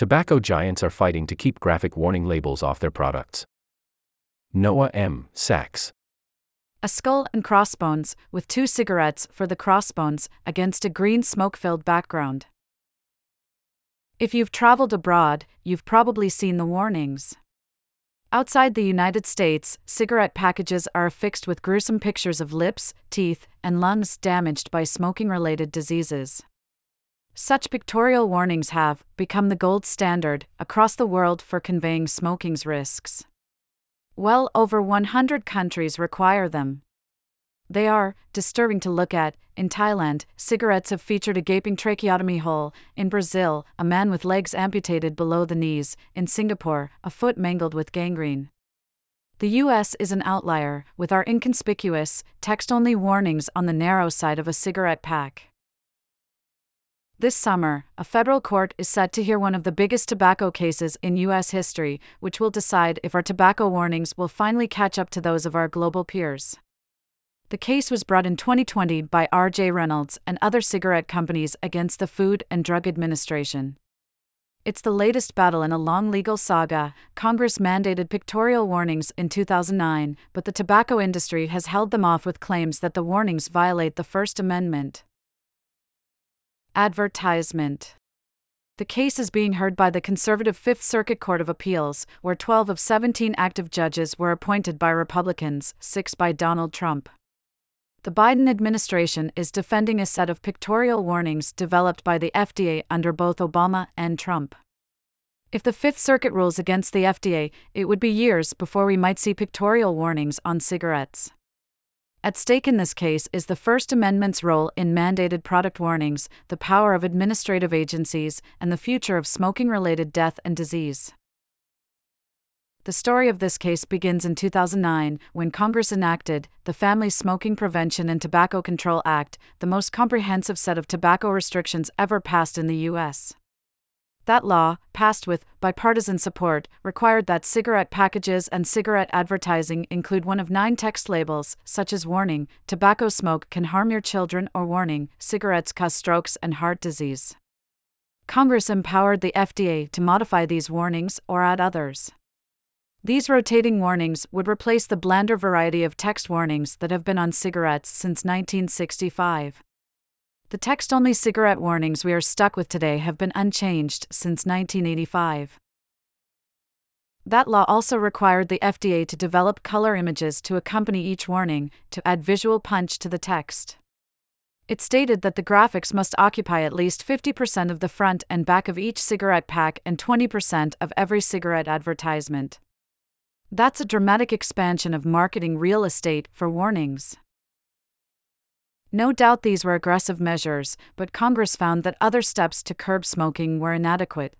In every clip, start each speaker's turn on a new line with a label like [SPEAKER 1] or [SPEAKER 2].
[SPEAKER 1] Tobacco giants are fighting to keep graphic warning labels off their products. Noah M. Sachs.
[SPEAKER 2] A skull and crossbones, with two cigarettes for the crossbones, against a green smoke filled background. If you've traveled abroad, you've probably seen the warnings. Outside the United States, cigarette packages are affixed with gruesome pictures of lips, teeth, and lungs damaged by smoking related diseases. Such pictorial warnings have become the gold standard across the world for conveying smoking's risks. Well over 100 countries require them. They are disturbing to look at. In Thailand, cigarettes have featured a gaping tracheotomy hole. In Brazil, a man with legs amputated below the knees. In Singapore, a foot mangled with gangrene. The US is an outlier, with our inconspicuous, text only warnings on the narrow side of a cigarette pack. This summer, a federal court is set to hear one of the biggest tobacco cases in U.S. history, which will decide if our tobacco warnings will finally catch up to those of our global peers. The case was brought in 2020 by R.J. Reynolds and other cigarette companies against the Food and Drug Administration. It's the latest battle in a long legal saga. Congress mandated pictorial warnings in 2009, but the tobacco industry has held them off with claims that the warnings violate the First Amendment. Advertisement The case is being heard by the conservative Fifth Circuit Court of Appeals, where 12 of 17 active judges were appointed by Republicans, six by Donald Trump the Biden administration is defending a set of pictorial warnings developed by the FDA under both Obama and Trump. If the Fifth Circuit rules against the FDA, it would be years before we might see pictorial warnings on cigarettes. At stake in this case is the First Amendment's role in mandated product warnings, the power of administrative agencies, and the future of smoking related death and disease. The story of this case begins in 2009 when Congress enacted the Family Smoking Prevention and Tobacco Control Act, the most comprehensive set of tobacco restrictions ever passed in the U.S. That law, passed with bipartisan support, required that cigarette packages and cigarette advertising include one of nine text labels, such as warning, tobacco smoke can harm your children, or warning, cigarettes cause strokes and heart disease. Congress empowered the FDA to modify these warnings or add others. These rotating warnings would replace the blander variety of text warnings that have been on cigarettes since 1965. The text only cigarette warnings we are stuck with today have been unchanged since 1985. That law also required the FDA to develop color images to accompany each warning, to add visual punch to the text. It stated that the graphics must occupy at least 50% of the front and back of each cigarette pack and 20% of every cigarette advertisement. That's a dramatic expansion of marketing real estate for warnings. No doubt these were aggressive measures, but Congress found that other steps to curb smoking were inadequate.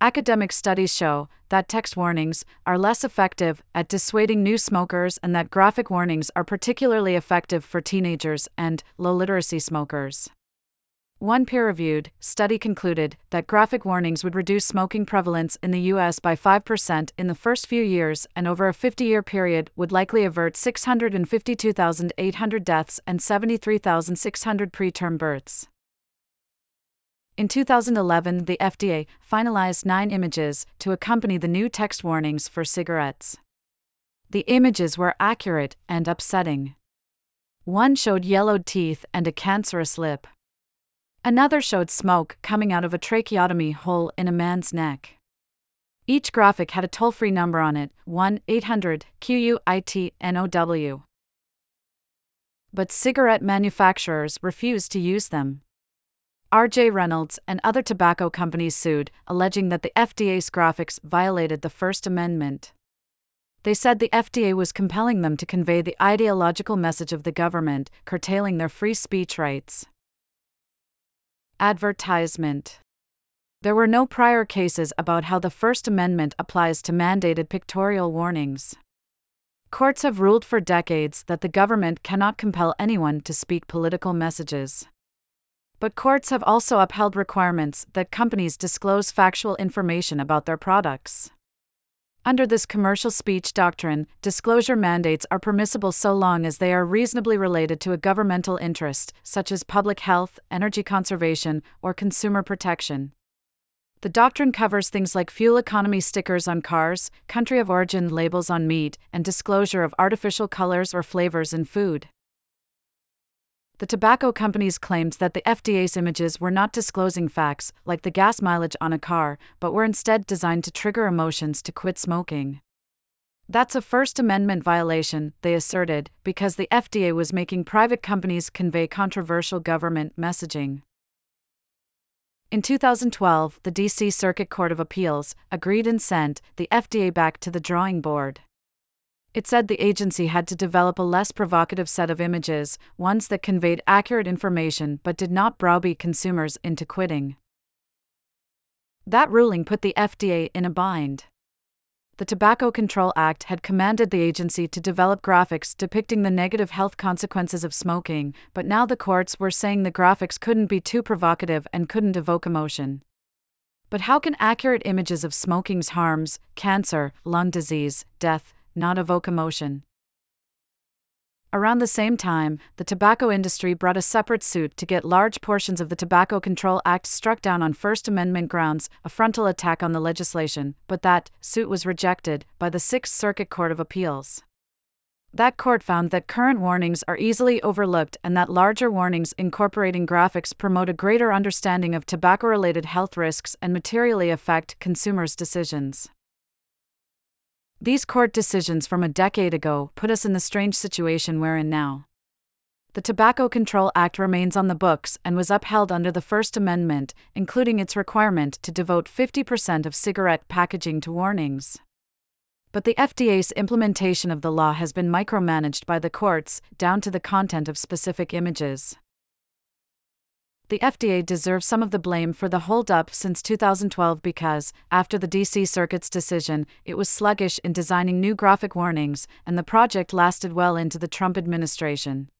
[SPEAKER 2] Academic studies show that text warnings are less effective at dissuading new smokers and that graphic warnings are particularly effective for teenagers and low literacy smokers. One peer reviewed study concluded that graphic warnings would reduce smoking prevalence in the U.S. by 5% in the first few years and over a 50 year period would likely avert 652,800 deaths and 73,600 preterm births. In 2011, the FDA finalized nine images to accompany the new text warnings for cigarettes. The images were accurate and upsetting. One showed yellowed teeth and a cancerous lip. Another showed smoke coming out of a tracheotomy hole in a man's neck. Each graphic had a toll free number on it 1 800 QUIT NOW. But cigarette manufacturers refused to use them. RJ Reynolds and other tobacco companies sued, alleging that the FDA's graphics violated the First Amendment. They said the FDA was compelling them to convey the ideological message of the government, curtailing their free speech rights. Advertisement There were no prior cases about how the First Amendment applies to mandated pictorial warnings. Courts have ruled for decades that the government cannot compel anyone to speak political messages. But courts have also upheld requirements that companies disclose factual information about their products. Under this commercial speech doctrine, disclosure mandates are permissible so long as they are reasonably related to a governmental interest, such as public health, energy conservation, or consumer protection. The doctrine covers things like fuel economy stickers on cars, country of origin labels on meat, and disclosure of artificial colors or flavors in food. The tobacco companies claimed that the FDA's images were not disclosing facts, like the gas mileage on a car, but were instead designed to trigger emotions to quit smoking. That's a First Amendment violation, they asserted, because the FDA was making private companies convey controversial government messaging. In 2012, the D.C. Circuit Court of Appeals agreed and sent the FDA back to the drawing board. It said the agency had to develop a less provocative set of images, ones that conveyed accurate information but did not browbeat consumers into quitting. That ruling put the FDA in a bind the Tobacco Control Act had commanded the agency to develop graphics depicting the negative health consequences of smoking, but now the courts were saying the graphics couldn't be too provocative and couldn't evoke emotion. But how can accurate images of smoking's harms, cancer, lung disease, death, not evoke emotion? Around the same time, the tobacco industry brought a separate suit to get large portions of the Tobacco Control Act struck down on First Amendment grounds, a frontal attack on the legislation, but that suit was rejected by the Sixth Circuit Court of Appeals. That court found that current warnings are easily overlooked and that larger warnings incorporating graphics promote a greater understanding of tobacco related health risks and materially affect consumers' decisions. These court decisions from a decade ago put us in the strange situation we're in now. The Tobacco Control Act remains on the books and was upheld under the First Amendment, including its requirement to devote 50% of cigarette packaging to warnings. But the FDA's implementation of the law has been micromanaged by the courts, down to the content of specific images the FDA deserves some of the blame for the holdup since 2012 because, after the DC Circuit's decision, it was sluggish in designing new graphic warnings, and the project lasted well into the Trump administration.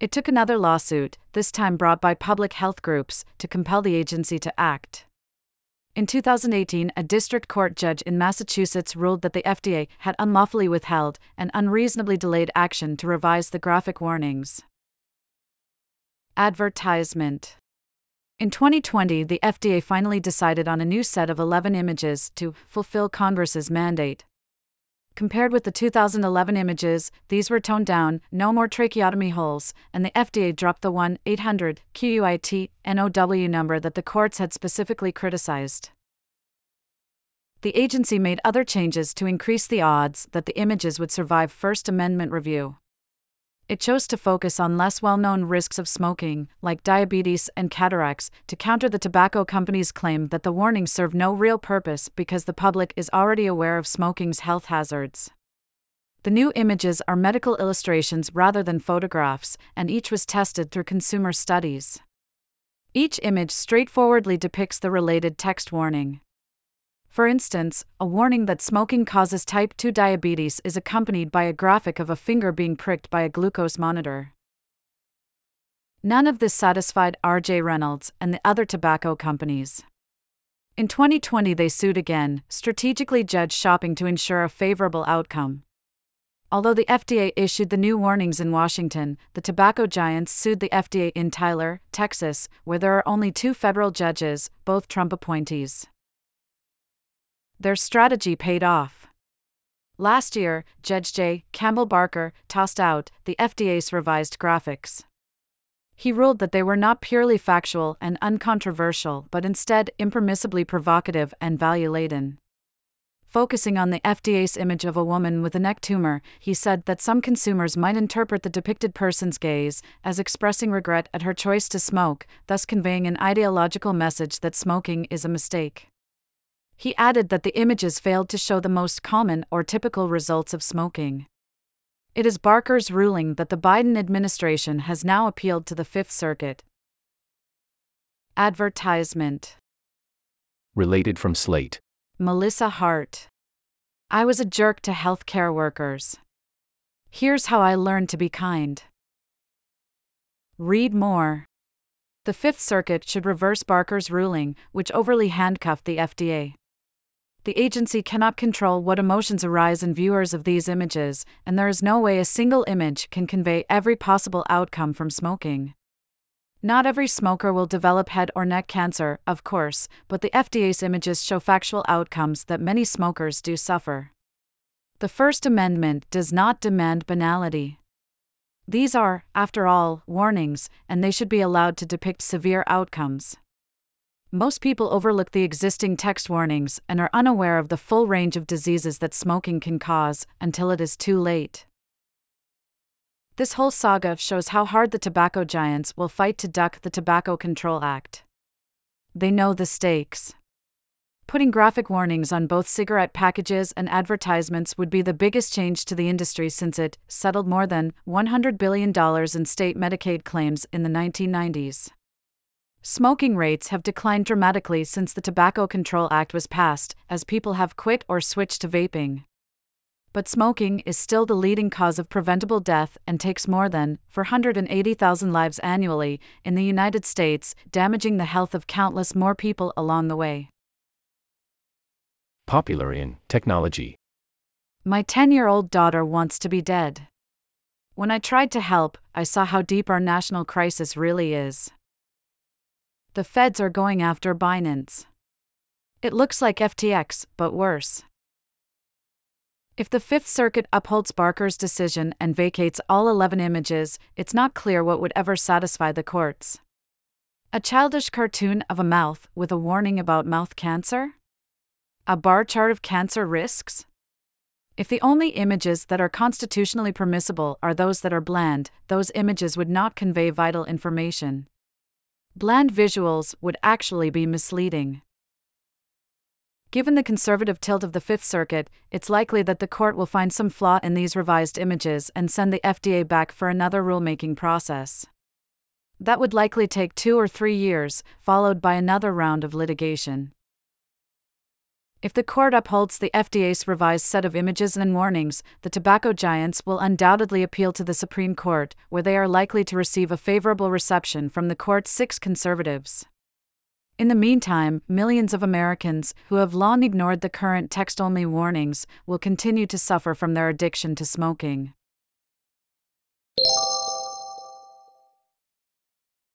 [SPEAKER 2] It took another lawsuit, this time brought by public health groups, to compel the agency to act. In 2018, a district court judge in Massachusetts ruled that the FDA had unlawfully withheld and unreasonably delayed action to revise the graphic warnings. Advertisement In 2020, the FDA finally decided on a new set of 11 images to fulfill Congress's mandate. Compared with the 2011 images, these were toned down, no more tracheotomy holes, and the FDA dropped the 1 800 QUIT NOW number that the courts had specifically criticized. The agency made other changes to increase the odds that the images would survive First Amendment review it chose to focus on less well known risks of smoking, like diabetes and cataracts, to counter the tobacco company's claim that the warnings serve no real purpose because the public is already aware of smoking's health hazards. The new images are medical illustrations rather than photographs, and each was tested through consumer studies. Each image straightforwardly depicts the related text warning. For instance, a warning that smoking causes type 2 diabetes is accompanied by a graphic of a finger being pricked by a glucose monitor. None of this satisfied RJ Reynolds and the other tobacco companies. In 2020, they sued again, strategically judged shopping to ensure a favorable outcome. Although the FDA issued the new warnings in Washington, the tobacco giants sued the FDA in Tyler, Texas, where there are only two federal judges, both Trump appointees. Their strategy paid off. Last year, Judge J. Campbell Barker tossed out the FDA's revised graphics. He ruled that they were not purely factual and uncontroversial, but instead impermissibly provocative and value laden. Focusing on the FDA's image of a woman with a neck tumor, he said that some consumers might interpret the depicted person's gaze as expressing regret at her choice to smoke, thus conveying an ideological message that smoking is a mistake. He added that the images failed to show the most common or typical results of smoking. It is Barker's ruling that the Biden administration has now appealed to the Fifth Circuit. Advertisement
[SPEAKER 1] Related from Slate
[SPEAKER 2] Melissa Hart. I was a jerk to healthcare workers. Here's how I learned to be kind. Read more. The Fifth Circuit should reverse Barker's ruling, which overly handcuffed the FDA the agency cannot control what emotions arise in viewers of these images, and there is no way a single image can convey every possible outcome from smoking. Not every smoker will develop head or neck cancer, of course, but the FDA's images show factual outcomes that many smokers do suffer. The First Amendment does not demand banality. These are, after all, warnings, and they should be allowed to depict severe outcomes. Most people overlook the existing text warnings and are unaware of the full range of diseases that smoking can cause until it is too late. This whole saga shows how hard the tobacco giants will fight to duck the Tobacco Control Act. They know the stakes. Putting graphic warnings on both cigarette packages and advertisements would be the biggest change to the industry since it settled more than $100 billion in state Medicaid claims in the 1990s. Smoking rates have declined dramatically since the Tobacco Control Act was passed, as people have quit or switched to vaping. But smoking is still the leading cause of preventable death and takes more than 480,000 lives annually in the United States, damaging the health of countless more people along the way.
[SPEAKER 1] Popular in technology.
[SPEAKER 2] My 10 year old daughter wants to be dead. When I tried to help, I saw how deep our national crisis really is the feds are going after Binance. It looks like FTX, but worse. If the Fifth Circuit upholds Barker's decision and vacates all 11 images, it's not clear what would ever satisfy the courts. A childish cartoon of a mouth with a warning about mouth cancer? A bar chart of cancer risks? If the only images that are constitutionally permissible are those that are bland, those images would not convey vital information bland visuals would actually be misleading. Given the conservative tilt of the Fifth Circuit, it's likely that the court will find some flaw in these revised images and send the FDA back for another rulemaking process. That would likely take two or three years, followed by another round of litigation. If the court upholds the FDA's revised set of images and warnings, the tobacco giants will undoubtedly appeal to the Supreme Court, where they are likely to receive a favorable reception from the court's six conservatives. In the meantime, millions of Americans, who have long ignored the current text only warnings, will continue to suffer from their addiction to smoking.